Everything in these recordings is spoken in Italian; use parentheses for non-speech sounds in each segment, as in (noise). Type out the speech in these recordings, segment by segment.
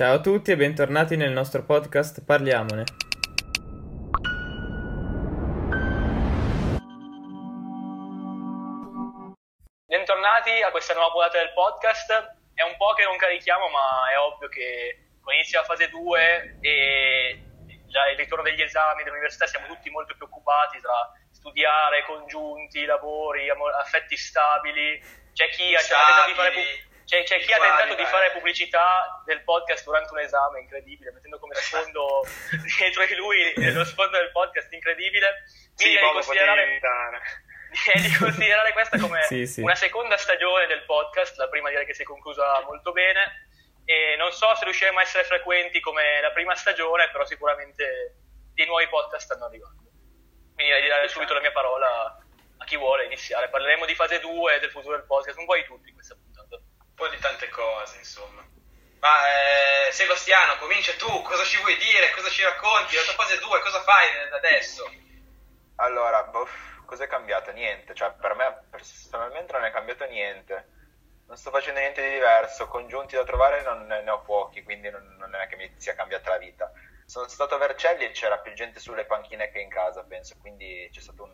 Ciao a tutti e bentornati nel nostro podcast Parliamone. Bentornati a questa nuova puntata del podcast. È un po' che non carichiamo, ma è ovvio che con inizio la fase 2 e il ritorno degli esami dell'università siamo tutti molto preoccupati tra studiare, congiunti, lavori, affetti stabili. C'è chi ha tentato di fare c'è, c'è chi ha tentato di fare pubblicità del podcast durante un esame, incredibile, mettendo come (laughs) sfondo dietro di lui lo sfondo del podcast, incredibile. Quindi sì, di considerare, (laughs) di considerare questa come sì, sì. una seconda stagione del podcast, la prima direi che si è conclusa molto bene e non so se riusciremo a essere frequenti come la prima stagione, però sicuramente dei nuovi podcast stanno arrivando. Quindi direi di dare subito la mia parola a chi vuole iniziare. Parleremo di fase 2 del futuro del podcast, un po' di tutti in questa puntata. Un po' di tante cose, insomma. Ma eh, Sebastiano, comincia tu, cosa ci vuoi dire, cosa ci racconti? La tua fase 2, cosa fai adesso? Allora, boh, cos'è cambiato? Niente, cioè per me personalmente non è cambiato niente non sto facendo niente di diverso, congiunti da trovare non ne ho pochi, quindi non, non è che mi sia cambiata la vita. Sono stato a Vercelli e c'era più gente sulle panchine che in casa, penso, quindi c'è stata un,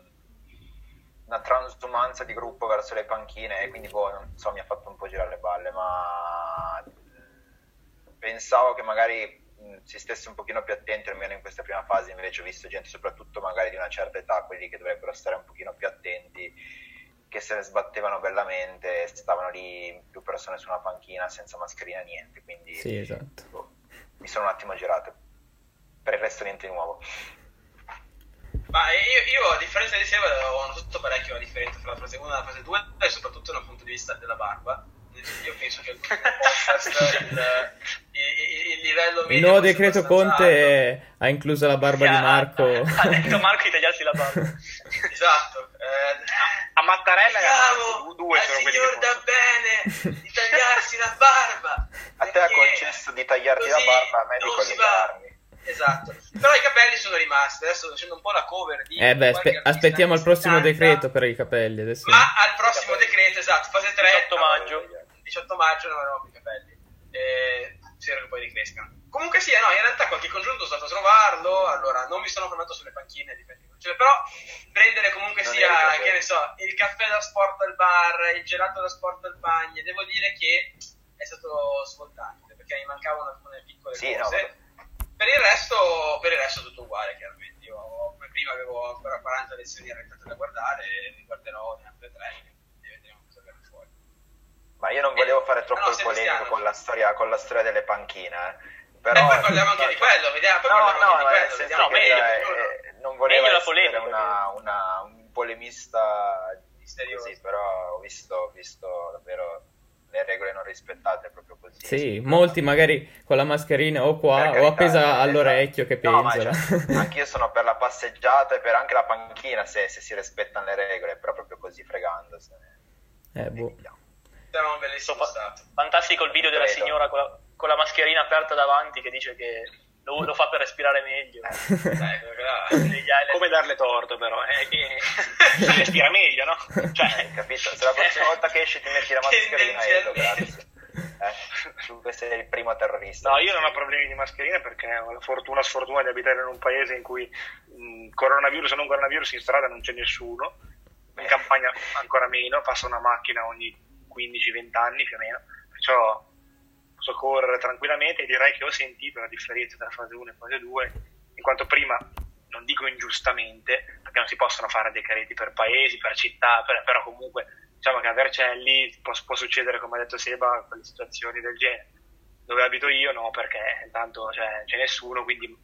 una transumanza di gruppo verso le panchine e quindi boh, non so, mi ha fatto un po' girare le balle, ma pensavo che magari si stesse un pochino più attenti almeno in questa prima fase, invece ho visto gente soprattutto magari di una certa età, quelli che dovrebbero stare un pochino più attenti che se ne sbattevano bellamente, stavano lì più persone su una panchina senza mascherina, niente. Quindi sì, esatto. boh, mi sono un attimo girato. Per il resto niente di nuovo. Ma io, io a differenza di Seba ho notato parecchio la differenza tra la fase 1 e la fase 2 e soprattutto dal punto di vista della barba. Io penso che il podcast, il, livello Il nuovo decreto Conte ha incluso la barba di Marco. Ha, ha detto Marco di tagliarsi la barba. (laughs) esatto. Eh, a Mattarella Chiamo due sono quelli signor da bene di tagliarsi la (laughs) barba. A te ha concesso di tagliarti la barba a me di collegarmi esatto. Però i capelli sono rimasti adesso sto facendo un po' la cover di eh beh aspe- aspettiamo il prossimo decreto per i capelli adesso. Ma al prossimo decreto esatto fase 3 18 maggio. 18 maggio non avremo più capelli. Eh, spero che poi ricresca. Comunque sì, eh, no, in realtà qualche congiunto è stato a trovarlo, allora non mi sono fermato sulle panchine. Cioè, però prendere comunque non sia, che ne so, il caffè da sport al bar, il gelato da sport al bagno, devo dire che è stato svoltante perché mi mancavano alcune piccole sì, cose. No. Per, il resto, per il resto è tutto uguale, chiaramente. Io come prima avevo ancora 40 lezioni arretrate da guardare, ne guarderò ne altre tre. Ma io non volevo fare troppo no, il polemico con la, storia, con la storia delle panchine. Eh. Però, e poi parliamo anche di (laughs) quello, vediamo. Poi no, no, no, quello, vediamo. meglio, eh, non volevo essere una, una, un polemista misterioso, così, però ho visto, ho visto davvero le regole non rispettate proprio così. Sì, molti magari con la mascherina o qua o appesa esatto. all'orecchio che penzola. No, (laughs) anche io sono per la passeggiata e per anche la panchina se, se si rispettano le regole, però proprio così fregandosene. Eh, boh. Sarà un bellissimo stato. Fantastico il video della signora con la, con la mascherina aperta davanti che dice che lo, lo fa per respirare meglio. eh, (laughs) come darle torto però, eh, che (laughs) respira meglio, no? Cioè, eh, capito? Se la prossima (laughs) volta che esci ti metti la mascherina, Edo, grazie. Eh, questo è il primo terrorista. No, io non ho problemi di mascherina perché ho la fortuna sfortuna di abitare in un paese in cui mh, coronavirus o non coronavirus in strada non c'è nessuno, in campagna ancora meno, passa una macchina ogni 15-20 anni più o meno, perciò posso correre tranquillamente e direi che ho sentito la differenza tra fase 1 e fase 2, in quanto prima, non dico ingiustamente, perché non si possono fare decreti per paesi, per città, per, però comunque diciamo che a Vercelli può, può, succedere, come ha detto Seba, quelle situazioni del genere. Dove abito io no, perché intanto cioè, c'è nessuno, quindi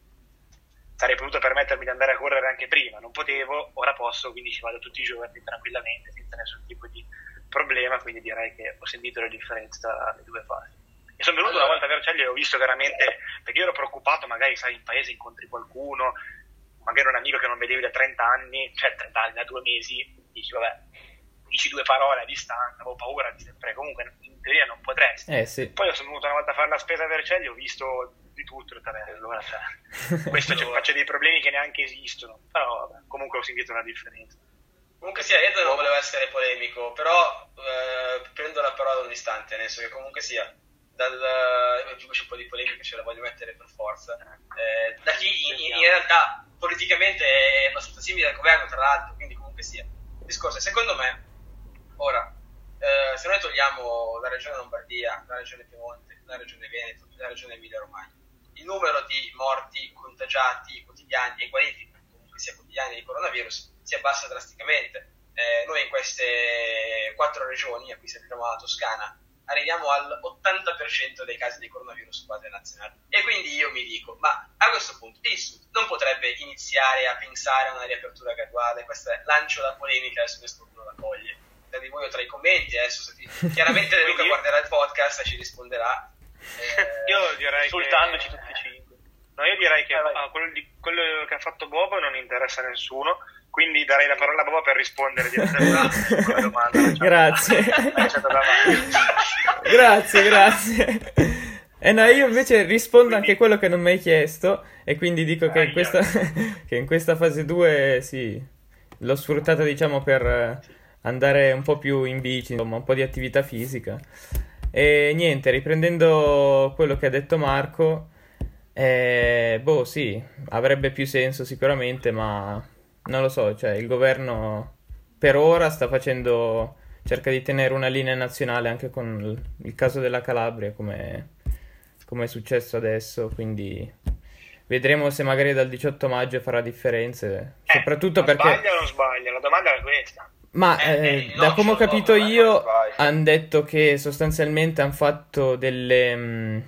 sarei potuto permettermi di andare a correre anche prima, non potevo, ora posso, quindi ci vado tutti i giorni tranquillamente, senza nessun tipo di problema, quindi direi che ho sentito la differenza tra le due fasi. E sono venuto una volta a Vercelli e ho visto veramente, perché io ero preoccupato, magari sai, in paese incontri qualcuno, magari un amico che non vedevi da 30 anni, cioè 30 anni, da due mesi, dici vabbè, dici due parole a distanza, avevo paura di sempre, comunque in teoria non potresti. Eh, sì. Poi sono venuto una volta a fare la spesa a Vercelli, ho visto di tutto, allora cioè, (laughs) questo cioè, faccio dei problemi che neanche esistono, però vabbè, comunque ho sentito una differenza. Comunque sia, Edo non voleva essere polemico, però eh, prendo la parola da un istante, nel senso che comunque sia, dal eh, c'è un po' di polemica, ce la voglio mettere per forza, eh, da chi in, in, realtà politicamente è abbastanza simile al governo, tra l'altro, quindi comunque sia. Il discorso è, secondo me, ora, eh, se noi togliamo la regione Lombardia, la regione Piemonte, la regione Veneto, la regione Emilia Romagna, il numero di morti contagiati quotidiani e guariti, comunque sia quotidiani di coronavirus, si abbassa drasticamente. Eh, noi in queste quattro regioni, a cui serviamo la Toscana, arriviamo all'80% dei casi di coronavirus su base nazionale. E quindi io mi dico, ma a questo punto il Sud non potrebbe iniziare a pensare a una riapertura graduale? Questo è lancio la polemica, adesso nessuno la coglie. Da di voi o tra i commenti, adesso ti... (laughs) chiaramente Luca guarderà il podcast e ci risponderà. Eh, io direi insultandoci che... tutti e cinque. No, io direi che ah, quello, di, quello che ha fatto Bob non interessa a nessuno quindi darei la parola a Bobo per rispondere direttamente alla (laughs) domanda. grazie. grazie, grazie. E eh no, io invece rispondo quindi... anche a quello che non mi hai chiesto e quindi dico che in, questa, (laughs) che in questa fase 2 sì, l'ho sfruttata diciamo per andare un po' più in bici, insomma, un po' di attività fisica. E niente, riprendendo quello che ha detto Marco, eh, boh sì, avrebbe più senso sicuramente, ma non lo so, cioè il governo per ora sta facendo, cerca di tenere una linea nazionale anche con il, caso della Calabria come, come, è successo adesso, quindi vedremo se magari dal 18 maggio farà differenze, eh, soprattutto perché... Sbaglia o non sbaglia? La domanda è questa. Ma eh, eh, eh da come ho capito io, hanno detto che sostanzialmente hanno fatto delle... Mh,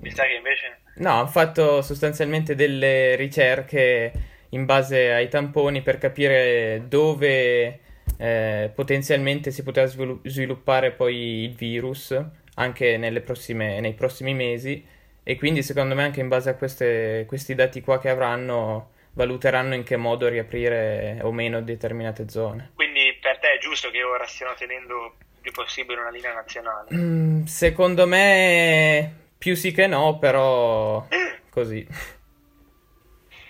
Mi sa che invece... No, hanno fatto sostanzialmente delle ricerche in base ai tamponi per capire dove eh, potenzialmente si poteva sviluppare poi il virus anche prossime, nei prossimi mesi e quindi secondo me anche in base a queste, questi dati qua che avranno valuteranno in che modo riaprire o meno determinate zone. Quindi per te è giusto che ora stiano tenendo il più possibile una linea nazionale? Mm, secondo me più sì che no, però così.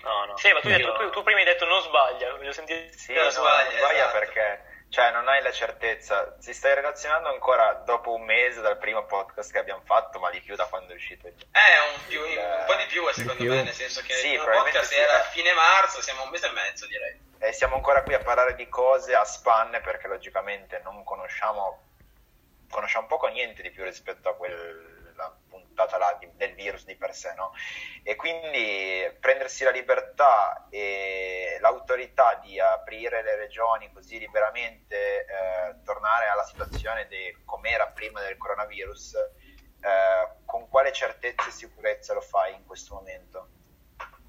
No, no. Sì, ma tu, detto, tu, tu, prima hai detto non sbaglia, voglio sentire... Sì, non sbaglia, non sbaglia esatto. perché cioè non hai la certezza, si stai relazionando ancora dopo un mese dal primo podcast che abbiamo fatto, ma di più da quando è uscito il... Eh, un, più, il... un po' di più secondo più. me, nel senso che sì, il podcast sì, era eh. fine marzo, siamo un mese e mezzo direi. E siamo ancora qui a parlare di cose a spanne perché logicamente non conosciamo, conosciamo poco niente di più rispetto a quel puntata là di, del virus di per sé, no? E quindi prendersi la libertà e l'autorità di aprire le regioni così liberamente, eh, tornare alla situazione di com'era prima del coronavirus, eh, con quale certezza e sicurezza lo fai in questo momento?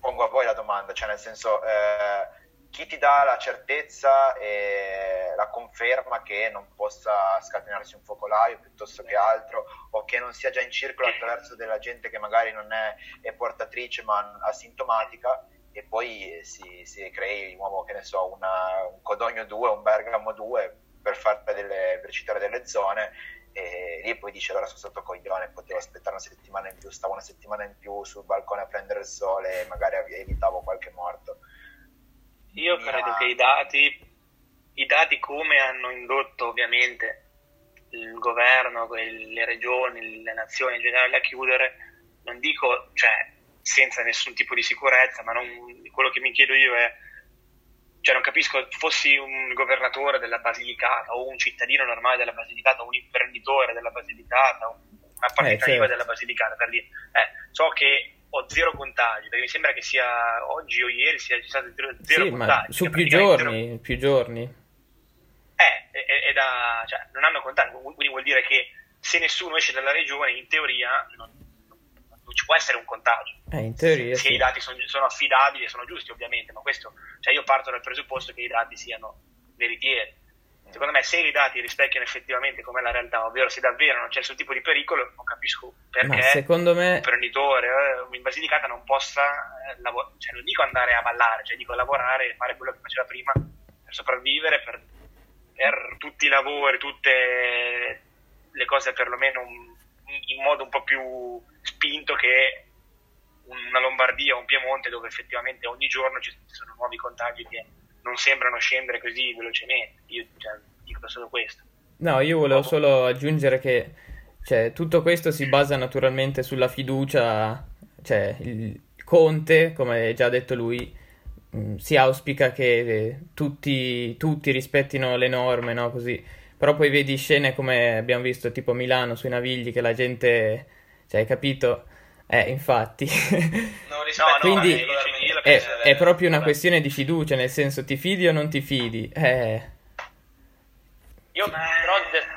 Pongo a voi la domanda, cioè nel senso... Eh, chi ti dà la certezza e la conferma che non possa scatenarsi un focolaio piuttosto che altro o che non sia già in circolo attraverso della gente che magari non è, è portatrice ma asintomatica e poi si, si crei di nuovo, che ne so, una, un Codogno 2, un Bergamo 2 per, delle, per citare delle zone e lì poi dice allora sono stato coglione, potevo aspettare una settimana in più, stavo una settimana in più sul balcone a prendere il sole e magari evitavo qualche morto io credo che i dati, i dati come hanno indotto ovviamente il governo, le regioni, le nazioni in generale a chiudere, non dico cioè, senza nessun tipo di sicurezza, ma non, quello che mi chiedo io è, cioè non capisco, fossi un governatore della Basilicata o un cittadino normale della Basilicata, un imprenditore della Basilicata, una partita eh, certo. della Basilicata, per dire, eh, so che ho zero contagi, perché mi sembra che sia oggi o ieri sia stato zero, zero sì, contagi. su più giorni, zero... più giorni. Eh, è, è da, cioè, non hanno contagi, quindi vuol dire che se nessuno esce dalla regione, in teoria non, non ci può essere un contagio. Eh, in teoria, se sì. i dati sono, sono, affidabili e sono giusti, ovviamente, ma questo, cioè io parto dal presupposto che i dati siano veritieri secondo me se i dati rispecchiano effettivamente com'è la realtà, ovvero se davvero non c'è nessun tipo di pericolo, non capisco perché me... un imprenditore eh, in Basilicata non possa eh, lavorare, cioè non dico andare a ballare, cioè dico lavorare e fare quello che faceva prima per sopravvivere, per, per tutti i lavori, tutte le cose perlomeno in modo un po' più spinto che una Lombardia o un Piemonte dove effettivamente ogni giorno ci sono nuovi contagi che non sembrano scendere così velocemente. Io cioè, dico solo questo. No, io volevo solo aggiungere che cioè, tutto questo si basa naturalmente sulla fiducia, cioè il Conte, come già detto lui, mh, mm, si auspica che tutti, tutti rispettino le norme, no? Così. Però poi vedi scene come abbiamo visto tipo Milano sui Navigli che la gente, cioè, hai capito? Eh, infatti. (laughs) Rispetto Quindi la- io la è, penso- è proprio una vabbè. questione di fiducia, nel senso ti fidi o non ti fidi? Eh, Io però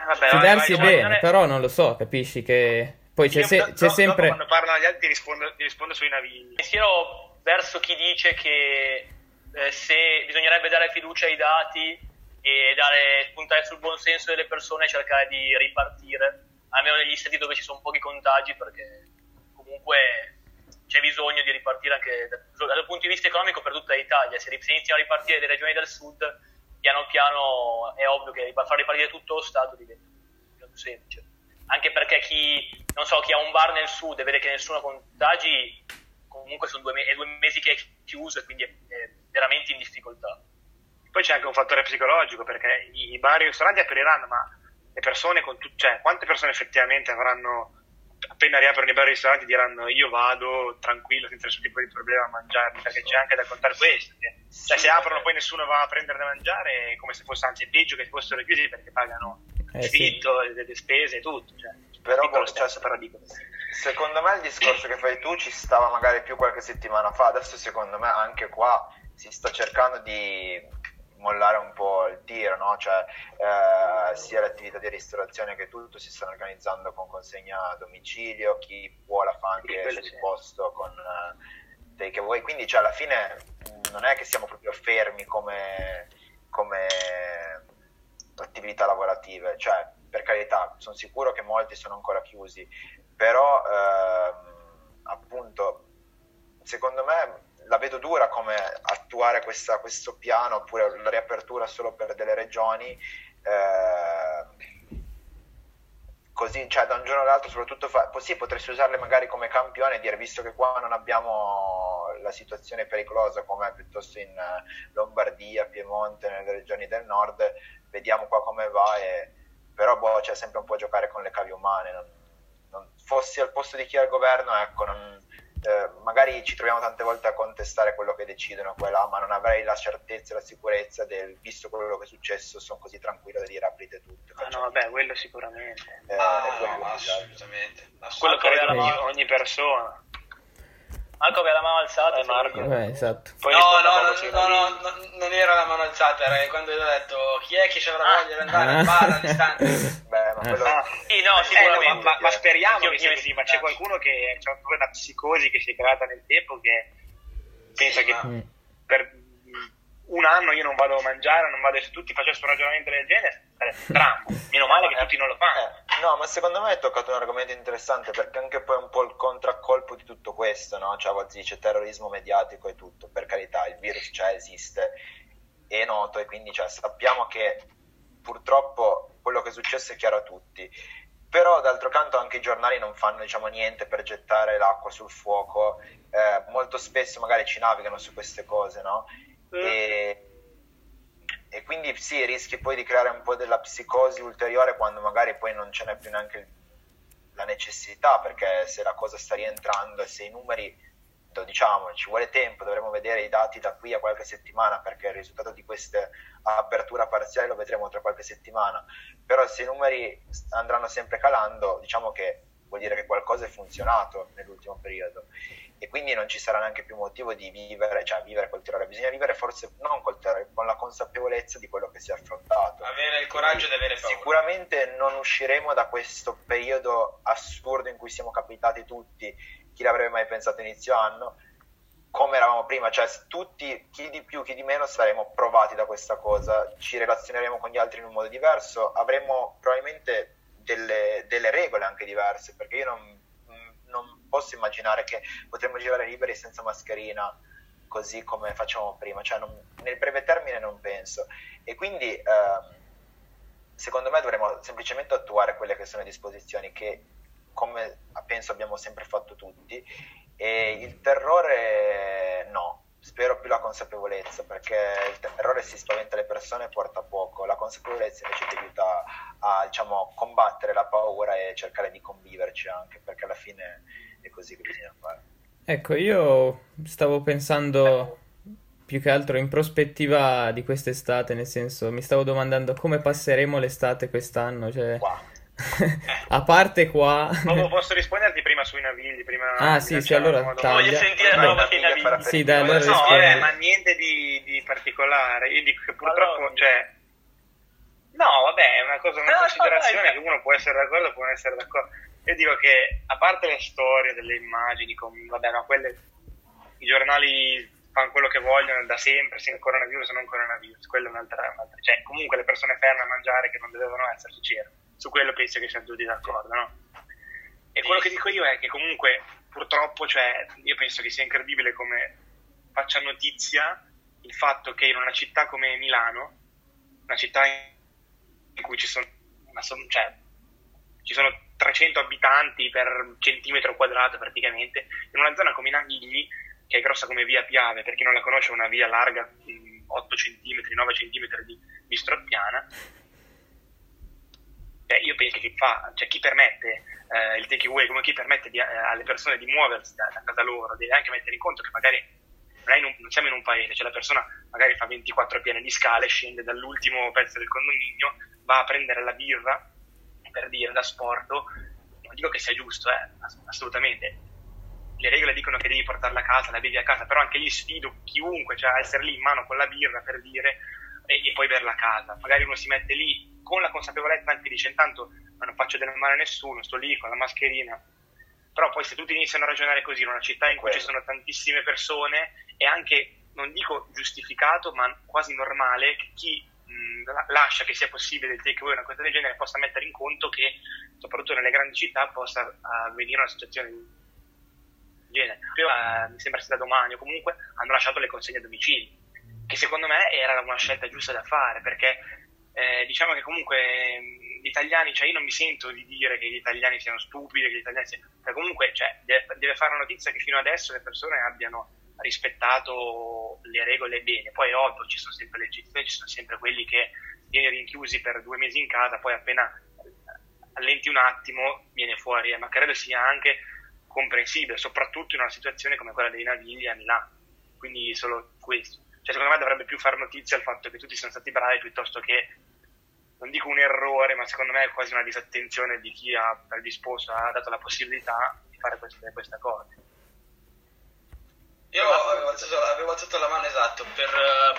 vabbè, fidarsi vai, è vai, bene, non è- però non lo so, capisci che... Poi c'è, se- c'è sempre... quando parlano gli altri ti rispondo, ti rispondo sui navigli. pensiero verso chi dice che eh, se bisognerebbe dare fiducia ai dati e dare, puntare sul buon senso delle persone e cercare di ripartire, almeno negli stati dove ci sono pochi contagi, perché comunque c'è bisogno di ripartire anche da- dal punto di vista economico per tutta l'Italia. Se, iniziano a ripartire le regioni del sud, piano piano è ovvio che far ripartire tutto lo Stato diventa più semplice. Anche perché chi, so, chi ha un bar nel sud e vede che nessuno contagi, comunque sono due, me- due mesi che è chiuso e quindi è, è veramente in difficoltà. Poi c'è anche un fattore psicologico perché i bar e i ristoranti apriranno, ma le persone con tu- cioè quante persone effettivamente avranno appena riaprono i bar e i ristoranti diranno io vado tranquillo senza nessun tipo di problema a mangiare perché c'è anche da contare questo che- cioè se aprono poi nessuno va a prendere da mangiare è come se fosse anzi peggio che se fossero chiusi perché pagano Eh, sì. affitto, le, le spese e tutto cioè, Però, dico lo stesso però dico Secondo me il discorso che fai tu ci stava magari più qualche settimana fa, adesso secondo me anche qua si sta cercando di mollare un po' il tiro, no? cioè, eh, sia le attività di ristorazione che tutto si stanno organizzando con consegna a domicilio, chi può la fa anche sul sì. posto con eh, take away, quindi cioè, alla fine non è che siamo proprio fermi come, come attività lavorative, cioè per carità sono sicuro che molti sono ancora chiusi, però ehm, appunto secondo me la vedo dura come attuare questa- questo piano oppure la riapertura solo per delle regioni eh, così cioè da un giorno all'altro soprattutto fa, sì, potresti usarle magari come campione e dire visto che qua non abbiamo la situazione pericolosa come piuttosto in eh, Lombardia, Piemonte, nelle regioni del nord vediamo qua come va e però boh, c'è sempre un po' giocare con le cavie umane non, non- fossi al posto di chi è al governo ecco non, eh, magari ci troviamo tante volte a contestare quello che decidono qua e là, ma non avrei la certezza e la sicurezza del visto quello che è successo sono così tranquillo da dire aprite tutto Ah, no vabbè quello sicuramente Eh, Ah, è quello no, che- assolutamente. quello assolutamente. Marco, ogni, aveva- ogni persona Marco aveva la mano alzata. Eh, Marco. Eh, esatto. Poi No, no, no, no, no, no, non era la mano alzata, era quando io ho detto chi è che ci avrà Ah. voglia di andare al bar all'istante. (laughs) Beh, ma Eh. quello... Ah. Sì, no, Eh, no, sicuramente. ma, ma speriamo Io- che sia io- così, ma c'è qualcuno che c'è proprio una psicosi che si è creata nel tempo che pensa Sì, che ma- per un anno io non vado a mangiare, non vado, se tutti facessero un ragionamento del genere, sarebbe strano. (laughs) Meno male che Eh, tutti non lo fanno. No, ma secondo me hai toccato un argomento interessante perché anche poi un po' il contraccolpo di tutto questo, no? Cioè, a volte si dice terrorismo mediatico e tutto, per carità, il virus c'è, esiste, è noto e quindi cioè, sappiamo che purtroppo quello che è successo è chiaro a tutti. Però d'altro canto anche i giornali non fanno diciamo, niente per gettare l'acqua sul fuoco, eh, molto spesso magari ci navigano su queste cose, no? E, e quindi sì, rischi poi di creare un po' della psicosi ulteriore quando magari poi non ce n'è più neanche la necessità, perché se la cosa sta rientrando e se i numeri, lo diciamo, ci vuole tempo, dovremo vedere i dati da qui a qualche settimana, perché il risultato di questa apertura parziale lo vedremo tra qualche settimana, però se i numeri andranno sempre calando, diciamo che vuol dire che qualcosa è funzionato nell'ultimo periodo e quindi non ci sarà neanche più motivo di vivere, cioè vivere col terrore, bisogna vivere forse non col terrore, con la consapevolezza di quello che si è affrontato. Avere il coraggio di avere paura. Sicuramente non usciremo da questo periodo assurdo in cui siamo capitati tutti, chi l'avrebbe mai pensato inizio anno, come eravamo prima, cioè tutti, chi di più, chi di meno, saremo provati da questa cosa, ci relazioneremo con gli altri in un modo diverso, avremo probabilmente delle, delle regole anche diverse, perché io non posso immaginare che potremmo girare liberi senza mascherina così come facciamo prima, cioè non- nel breve termine non penso. E quindi ehm, secondo me dovremmo semplicemente attuare quelle che sono le disposizioni che come penso abbiamo sempre fatto tutti e il terrore no. Spero più la consapevolezza, perché il terrore si spaventa le persone e porta poco, la consapevolezza invece ti aiuta a diciamo, combattere la paura e cercare di conviverci anche, perché alla fine è così che bisogna fare. Ecco, io stavo pensando più che altro in prospettiva di quest'estate, nel senso mi stavo domandando come passeremo l'estate quest'anno, cioè... Qua. (laughs) a parte qua... No, posso risponderti prima sui navigli? Prima ah, sì, sì, allora Voglio sentire la roba dei navigli. Sì, dai, allora no, vabbè, ma niente di, di, particolare. Io dico che purtroppo, allora, cioè... No, vabbè, è una cosa, una no, considerazione che uno può essere d'accordo, può non essere d'accordo. Io dico che, a parte le storie delle immagini, con, vabbè, no, quelle... I giornali fanno quello che vogliono da sempre, sia coronavirus o non coronavirus, quello è un'altra, un'altra, cioè comunque le persone ferme a mangiare che non dovevano esserci c'erano su quello penso che siamo tutti d'accordo, no? E quello che dico io è che comunque purtroppo, cioè, io penso che sia incredibile come faccia notizia il fatto che in una città come Milano, una città in cui ci sono, una, cioè, ci sono 300 abitanti per centimetro quadrato praticamente, in una zona come Navigli, che è grossa come via Piave, per chi non la conosce è una via larga 8 cm, 9 cm di, di stroppiana, cioè, io penso che fa, cioè, chi permette eh, il takeaway, come chi permette di, eh, alle persone di muoversi da, da, casa loro, deve anche mettere in conto che magari non, non, siamo in un paese, cioè la persona magari fa 24 piani di scale, scende dall'ultimo pezzo del condominio, va a prendere la birra, per dire, da sporto, non dico che sia giusto, eh, assolutamente. Le regole dicono che devi portarla a casa, la bevi a casa, però anche lì sfido chiunque, cioè essere lì in mano con la birra per dire e, e poi berla a casa. Magari uno si mette lì con la consapevolezza anche dice intanto non faccio del male a nessuno, sto lì con la mascherina. Però poi se tutti iniziano a ragionare così in una città in cui Quello. ci sono tantissime persone è anche, non dico giustificato, ma quasi normale che chi lascia che sia possibile il takeaway una cosa del genere possa mettere in conto che soprattutto nelle grandi città possa avvenire una situazione di genere. Uh, mi sembra sia da domani o comunque hanno lasciato le consegne a domicilio, che secondo me era una scelta giusta da fare perché eh, diciamo che comunque gli italiani, cioè io non mi sento di dire che gli italiani siano stupidi, che gli italiani siano, cioè comunque cioè, deve, deve, fare una notizia che fino adesso le persone abbiano rispettato le regole bene, poi è ovvio ci sono sempre le eccezioni, ci sono sempre quelli che viene rinchiusi per due mesi in casa, poi appena allenti un attimo viene fuori, eh, ma credo sia anche comprensibile, soprattutto in una situazione come quella dei Navigli a Milano, quindi solo questo. Cioè, secondo me dovrebbe più fare notizia il fatto che tutti siano stati bravi piuttosto che, non dico un errore, ma secondo me è quasi una disattenzione di chi ha predisposto, ha dato la possibilità di fare questa, questa cosa. Io avevo alzato, la mano esatto per,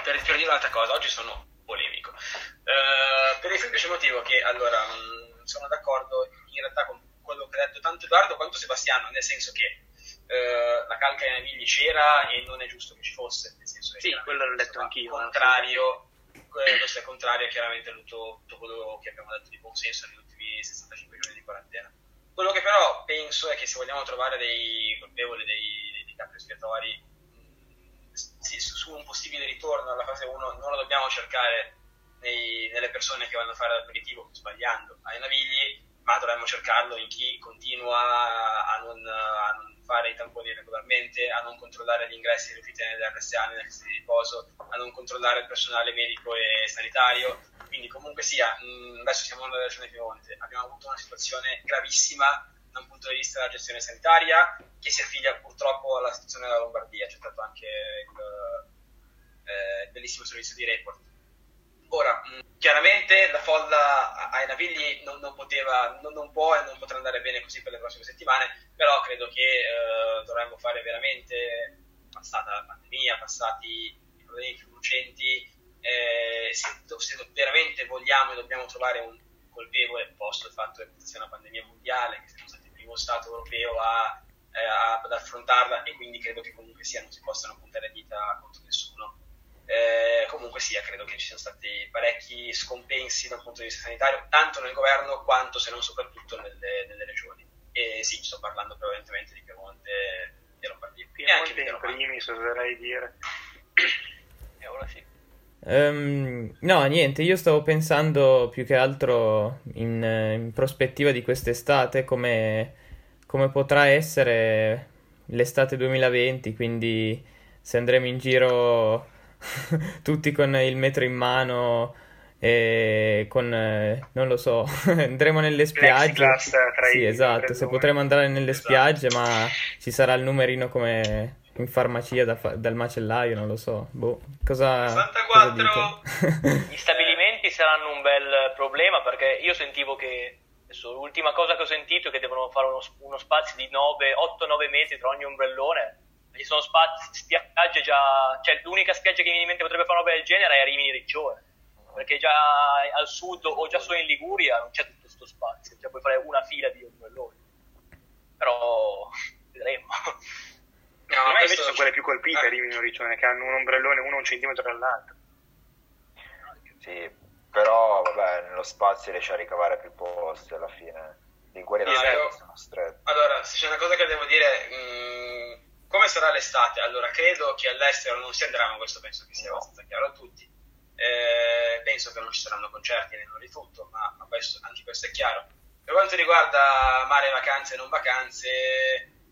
per, per, dire un'altra cosa, oggi sono polemico, uh, per il semplice motivo che allora mh, sono d'accordo in realtà con quello che ha detto tanto Edoardo quanto Sebastiano, nel senso che uh, la calca ai navigli c'era e non è giusto che ci fosse, nel senso che sì, quello l'ho letto anch'io. Contrario, questo è contrario chiaramente a tutto, tutto, quello che abbiamo detto di buon senso negli ultimi 65 giorni di quarantena. Quello che però penso è che se vogliamo trovare dei colpevoli dei, dei, dei espiatori su un possibile ritorno alla fase 1 non lo dobbiamo cercare nei, nelle persone che vanno a fare l'aperitivo sbagliando. Ai navigli, ma dovremmo cercarlo in chi continua a non, a non fare i tamponi regolarmente, a non controllare gli ingressi e le uscite nelle RSA, nelle case di riposo, a non controllare il personale medico e sanitario. Quindi comunque sia, mh, adesso siamo nella regione Piemonte, abbiamo avuto una situazione gravissima da un punto di vista della gestione sanitaria che si affiglia purtroppo alla situazione della Lombardia, c'è stato anche il, eh, bellissimo servizio di report. Ora, mh, chiaramente la folla ai Navigli non, non, poteva, non, non, può e non potrà andare bene così per le prossime settimane, però credo che eh, dovremmo fare veramente, passata la pandemia, passati i problemi più urgenti, eh, se, se, veramente vogliamo e dobbiamo trovare un colpevole, posto il fatto che sia una pandemia mondiale, che siamo stati il primo Stato europeo a, eh, ad affrontarla e quindi credo che comunque sia non si possano puntare dita contro nessuno eh, comunque sia, credo che ci siano stati parecchi scompensi dal punto di vista sanitario, tanto nel governo quanto se non soprattutto nelle, nelle regioni. E sì, sto parlando prevalentemente di Piemonte e Lombardia. Piemonte e anche in primis, oserei dire. (clears throat) E ora sì. Um, no, niente, io stavo pensando più che altro in, in prospettiva di quest'estate come, come potrà essere l'estate 2020, quindi se andremo in giro (laughs) tutti con il metro in mano e con, eh, non lo so, (laughs) andremo nelle spiagge. Sì, i esatto, se potremo andare nelle Esatto. spiagge, ma ci sarà il numerino come in farmacia da fa- dal macellaio, non lo so. Boh, cosa, 64. cosa dite? (laughs) Gli stabilimenti saranno un bel problema perché io sentivo che adesso, l'ultima cosa che ho sentito è che devono fare uno, uno spazio di 8-9 metri tra ogni ombrellone. Ci sono spazi, spiagge già, cioè l'unica spiaggia che mi viene in mente potrebbe fare una roba del genere è Rimini Riccione, perché già al sud o già solo in Liguria non c'è tutto questo spazio, cioè puoi fare una fila di ombrelloni. Però (laughs) vedremo. No, Secondo me invece sono quelle più colpite Eh. Rimini Riccione, che hanno un ombrellone uno un centimetro dall'altro. Sì, però vabbè, nello spazio riesce a ricavare più posti alla fine. Liguria e No, Lazio io- sono stretti. Allora, se c'è una cosa che devo dire, mh, come sarà l'estate? Allora, credo che all'estero non si andrà, ma questo penso che sia abbastanza chiaro a tutti. Eh, penso che non ci saranno concerti né nulla di tutto, ma, ma questo- anche questo è chiaro. Per quanto riguarda mare, vacanze e non vacanze,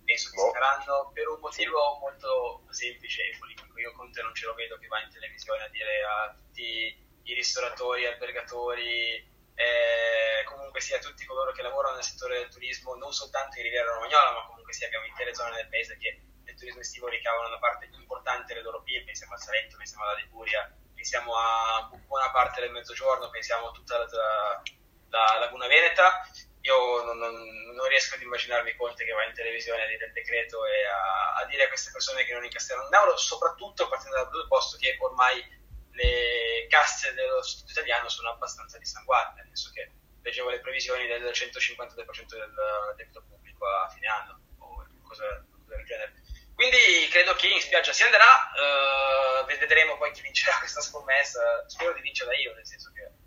penso che Boh. si faranno per un motivo molto semplice e politico. Io Conte non ce lo vedo che va in televisione a dire a tutti i ristoratori, albergatori, eh, comunque sia tutti coloro che lavorano nel settore del turismo, non soltanto in Riviera Romagnola, ma comunque sia abbiamo intere zone del paese che turismo estivo ricavano una parte importante del loro PIL, pensiamo al Salento, pensiamo alla Liguria, pensiamo a buona parte del mezzogiorno, pensiamo a tutta la, la- la Laguna Veneta. Io non, non- non riesco ad immaginarmi Conte che va in televisione a dire il decreto e a, a dire a queste persone che non incasseranno un euro, soprattutto partendo dal presupposto che ormai le casse dello Stato italiano sono abbastanza dissanguate, nel senso che leggevo le previsioni del 152% del debito pubblico a fine anno o qualcosa del genere. Quindi credo che in spiaggia si andrà, eh, vedremo poi chi vincerà (laughs) questa scommessa, spero di vincerla io, nel senso che...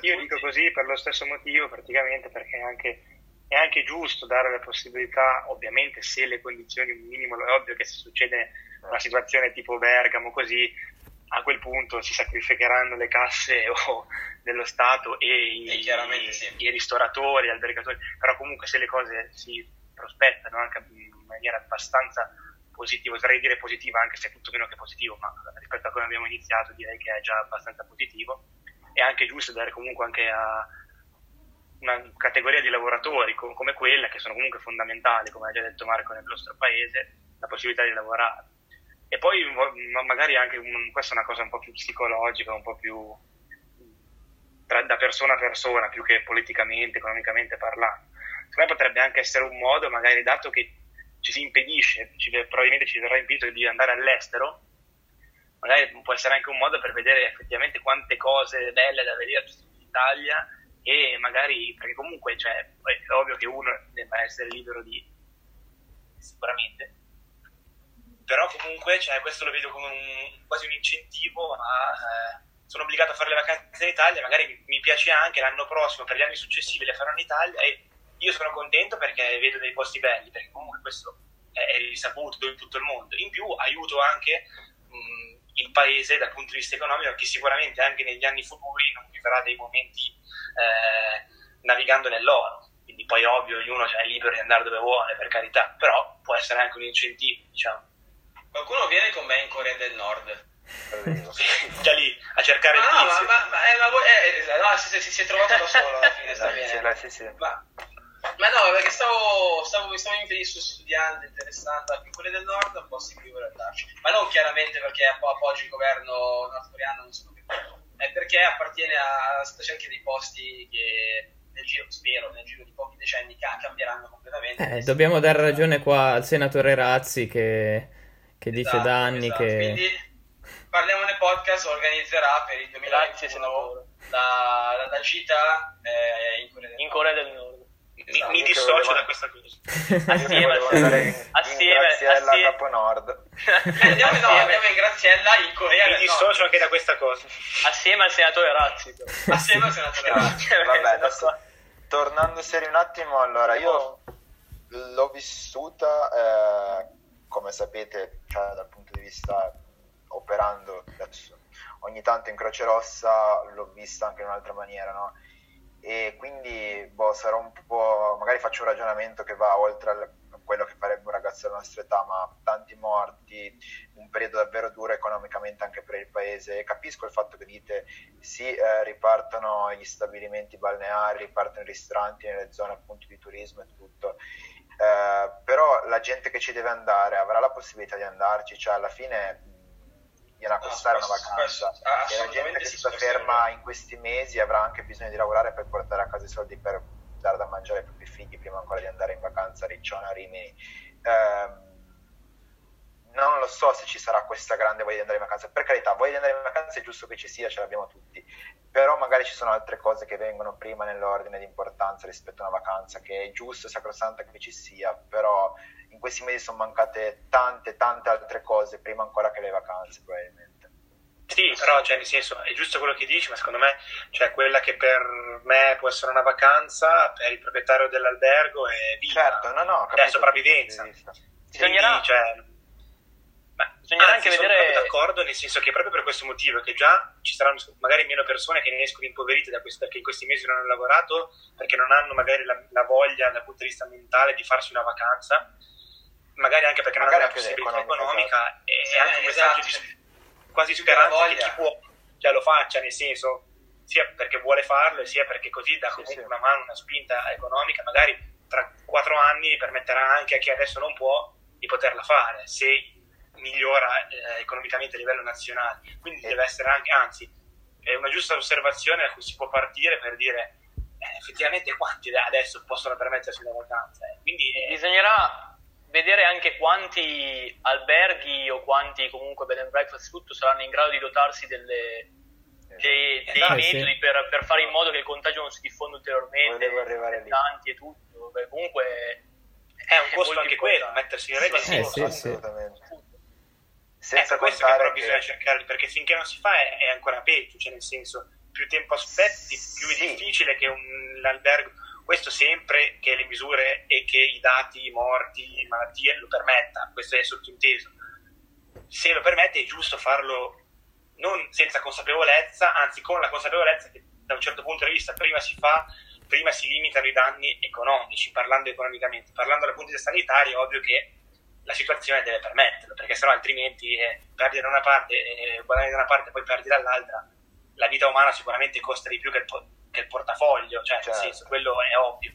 Io dico così per lo stesso motivo, praticamente perché è anche, è anche giusto dare la possibilità, ovviamente se le condizioni un minimo, è ovvio che se succede una situazione tipo Bergamo così, a quel punto si sacrificheranno le casse (laughs) o dello Stato e i, sì. i ristoratori, gli albergatori, però comunque se le cose si prospettano anche in maniera abbastanza positiva, oserei dire positiva anche se è tutto meno che positivo, ma rispetto a come abbiamo iniziato direi che è già abbastanza positivo, è anche giusto dare comunque anche a una categoria di lavoratori co- come quella, che sono comunque fondamentali, come ha già detto Marco, nel nostro paese, la possibilità di lavorare. E poi ma- magari anche, un- questa è una cosa un po' più psicologica, un po' più tra- da persona a persona, più che politicamente, economicamente parlando. Secondo me potrebbe anche essere un modo, magari dato che ci si impedisce, ci- probabilmente ci verrà impedito di andare all'estero, magari può essere anche un modo per vedere effettivamente quante cose belle da vedere in Italia e magari, perché comunque cioè, è ovvio che uno debba essere libero di sicuramente. Però comunque cioè, questo lo vedo come un, quasi un incentivo a eh, sono obbligato a fare le vacanze in Italia magari mi, mi piace anche l'anno prossimo per gli anni successivi le farò in Italia e io sono contento perché vedo dei posti belli perché comunque questo è, risaputo in tutto il mondo in più aiuto anche mh, il paese dal punto di vista economico che sicuramente anche negli anni futuri non vivrà dei momenti eh, navigando nell'oro quindi poi ovvio ognuno è libero di andare dove vuole per carità però può essere anche un incentivo diciamo Qualcuno viene con me in Corea del Nord. (laughs) Già lì a cercare Ma il no, ma, tizio ma, ma, eh, ma voi- eh, eh, no, si, si, si è trovato da solo alla fine, (laughs) bene. sì, sì, sì. Ma, ma no, perché stavo, stavo, stavo in felice studiando, interessante, in Corea del Nord un po' si più andarci. Ma non chiaramente perché appo- appoggi il governo nordcoreano, non so che è perché appartiene a c'è anche dei posti che nel giro, spero, nel giro di pochi decenni ca- cambieranno completamente. Eh, dobbiamo dare ragione qua al senatore Razzi che, che dice Esatto, da anni esatto. che... Quindi Parliamone Podcast organizzerà per il Grazie, 2021 senatore. la, la, la gita eh, in Corea del in Nord. Corea del Nord. Mi, Esatto. mi Io dissocio volevo- da questa cosa (laughs) Assieme, assieme, Graziella assieme. Capo Nord. (laughs) Andiamo, no, Assieme. andiamo in Graziella in Corea mi dissocio Nord anche da questa cosa assieme al senatore Razzi. (laughs) assieme al senatore Razzi. Vabbè, adesso, tornando serio un attimo, allora io l'ho vissuta, eh, come sapete, cioè, dal punto di vista operando adesso, ogni tanto in Croce Rossa l'ho vista anche in un'altra maniera, no? E quindi boh, sarò un po', magari faccio un ragionamento che va oltre a quello che farebbe un ragazzo della nostra età, ma tanti morti, un periodo davvero duro economicamente anche per il paese. Capisco il fatto che dite sì, eh, ripartono gli stabilimenti balneari, ripartono i ristoranti nelle zone appunto di turismo e tutto. Eh, però la gente che ci deve andare avrà la possibilità di andarci, cioè alla fine gliela costare una vacanza e la gente che si ferma in questi mesi avrà anche bisogno di lavorare per portare a casa i soldi per dare da mangiare ai propri figli prima ancora di andare in vacanza a Riccione, a Rimini. Eh, non lo so se ci sarà questa grande voglia di andare in vacanza. Per carità, voglia di andare in vacanza è giusto che ci sia, ce l'abbiamo tutti. Però magari ci sono altre cose che vengono prima nell'ordine di importanza rispetto a una vacanza, che è giusto e sacrosanta che ci sia, però questi mesi sono mancate tante, tante altre cose prima ancora che le vacanze, probabilmente. Sì, però cioè, nel senso, è giusto quello che dici, ma secondo me cioè, quella che per me può essere una vacanza, per il proprietario dell'albergo è vita, certo, no, no, è sopravvivenza. Bisognerà, Quindi, cioè, bisognerà anzi, anche sono vedere... proprio d'accordo, nel senso che proprio per questo motivo, che già ci saranno magari meno persone che ne escono impoverite da questo, perché in questi mesi non hanno lavorato, perché non hanno magari la, la voglia dal punto di vista mentale di farsi una vacanza, magari anche perché Magari non hanno la possibilità economica, economica, e Sì, anche un messaggio esatto. di quasi speranza voglia. che chi può già lo faccia, nel senso sia perché vuole farlo e sia perché così dà Sì, comunque sì. una mano, una spinta economica, magari tra quattro anni permetterà anche a chi adesso non può di poterla fare se migliora eh, economicamente a livello nazionale. Quindi Sì. deve essere anche, anzi, è una giusta osservazione da cui si può partire per dire eh, effettivamente quanti adesso possono permettersi una vacanza. eh. Quindi eh, Bisognerà vedere anche quanti alberghi o quanti comunque bed and breakfast tutto saranno in grado di dotarsi delle, dei, dei Eh, metodi sì. per, per fare in modo che il contagio non si diffonda ulteriormente, Volevo arrivare lì. tanti e tutto. Beh, comunque è un costo anche quello, mettersi in regola. Sì, Eh, sì, sì. assolutamente. Appunto. Senza ecco, questo che però bisogna cercare, perché finché non si fa è, è ancora peggio, cioè nel senso, più tempo aspetti, più è Sì. difficile che un, l'albergo, questo sempre che le misure e che i dati, morti, malattie lo permetta, questo è sottinteso. Se lo permette è giusto farlo non senza consapevolezza, anzi con la consapevolezza che da un certo punto di vista prima si fa, prima si limitano i danni economici, parlando economicamente. Parlando dal punto di vista sanitario, è ovvio che la situazione deve permetterlo, perché sennò altrimenti eh, perdi da una parte, eh, guadagni da una parte e poi perdi dall'altra. La vita umana sicuramente costa di più che il, po- che il portafoglio, cioè Certo. nel senso, quello è ovvio.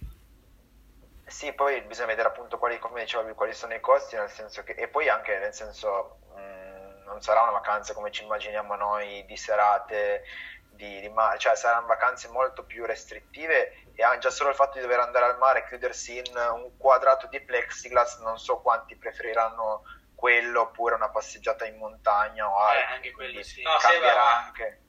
Sì, poi bisogna vedere appunto quali, come dicevo, quali sono i costi, nel senso che, e poi anche nel senso, mh, non sarà una vacanza come ci immaginiamo noi di serate, di, di mare, cioè saranno vacanze molto più restrittive e anche già solo il fatto di dover andare al mare e chiudersi in un quadrato di plexiglass, non so quanti preferiranno quello oppure una passeggiata in montagna o altro. Eh, anche quello quindi sì. No, sì, cambierà anche.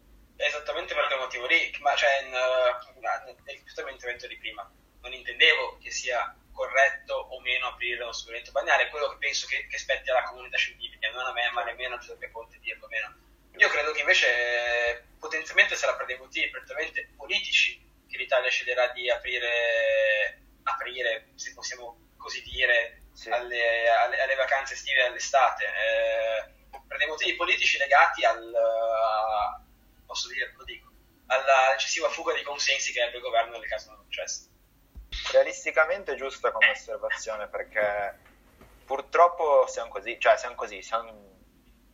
Esattamente per quel motivo lì, ma cioè, nel tutto l'intervento di prima, non intendevo che sia corretto o meno aprire uno stabilimento balneare, è quello che penso che, che spetti alla comunità scientifica, non a me, ma nemmeno a Giuseppe Conte dirlo meno. Io credo che invece potenzialmente sarà per dei motivi prettamente politici che l'Italia sceglierà di aprire, aprire se possiamo così dire, Sì. alle, alle- alle vacanze estive e all'estate, eh, per dei motivi politici legati al, a- posso dire, lo dico, alla eccessiva fuga di consensi che ebbe il governo nel caso non successo. Realisticamente è giusta come osservazione perché purtroppo siamo così, cioè siamo così, siamo-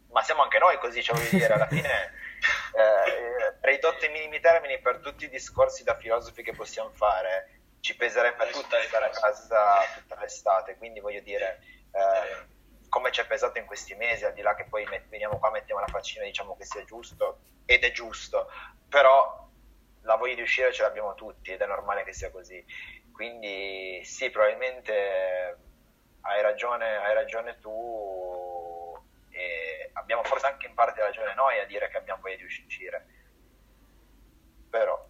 ma siamo anche noi così, cioè voglio dire, alla fine (laughs) eh, ridotto ai minimi termini per tutti i discorsi da filosofi che possiamo fare, ci peserebbe tutti Tutta stare a casa tutta l'estate, quindi voglio dire, eh, come ci è pesato in questi mesi, al di là che poi met- veniamo qua, mettiamo la faccina e diciamo che sia giusto, ed è giusto, però la voglia di uscire ce l'abbiamo tutti ed è normale che sia così. Quindi sì, probabilmente hai ragione, hai ragione tu e abbiamo forse anche in parte ragione noi a dire che abbiamo voglia di uscire. Però...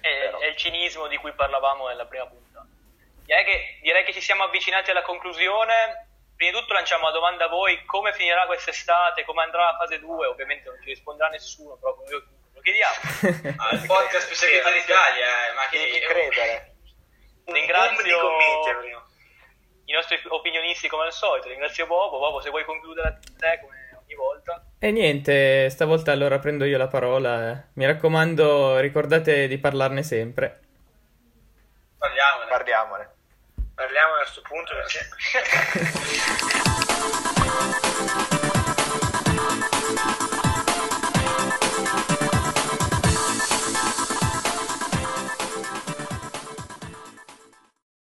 È, però- è il cinismo di cui parlavamo nella prima puntata. Direi che, direi che ci siamo avvicinati alla conclusione. Prima di tutto lanciamo la domanda a voi, come finirà quest'estate, come andrà la fase 2, ovviamente non ci risponderà nessuno, però come io lo chiediamo. (laughs) Ah, il podcast più segreto d'Italia, eh, ma che Devi credere. Un Ringrazio-. I nostri opinionisti come al solito, ringrazio Bobo. Bobo, se vuoi concludere te come ogni volta. E niente, stavolta allora prendo io la parola. eh. Mi raccomando, ricordate di parlarne sempre. parliamone. Parliamone. Parliamo a questo punto perché... (laughs)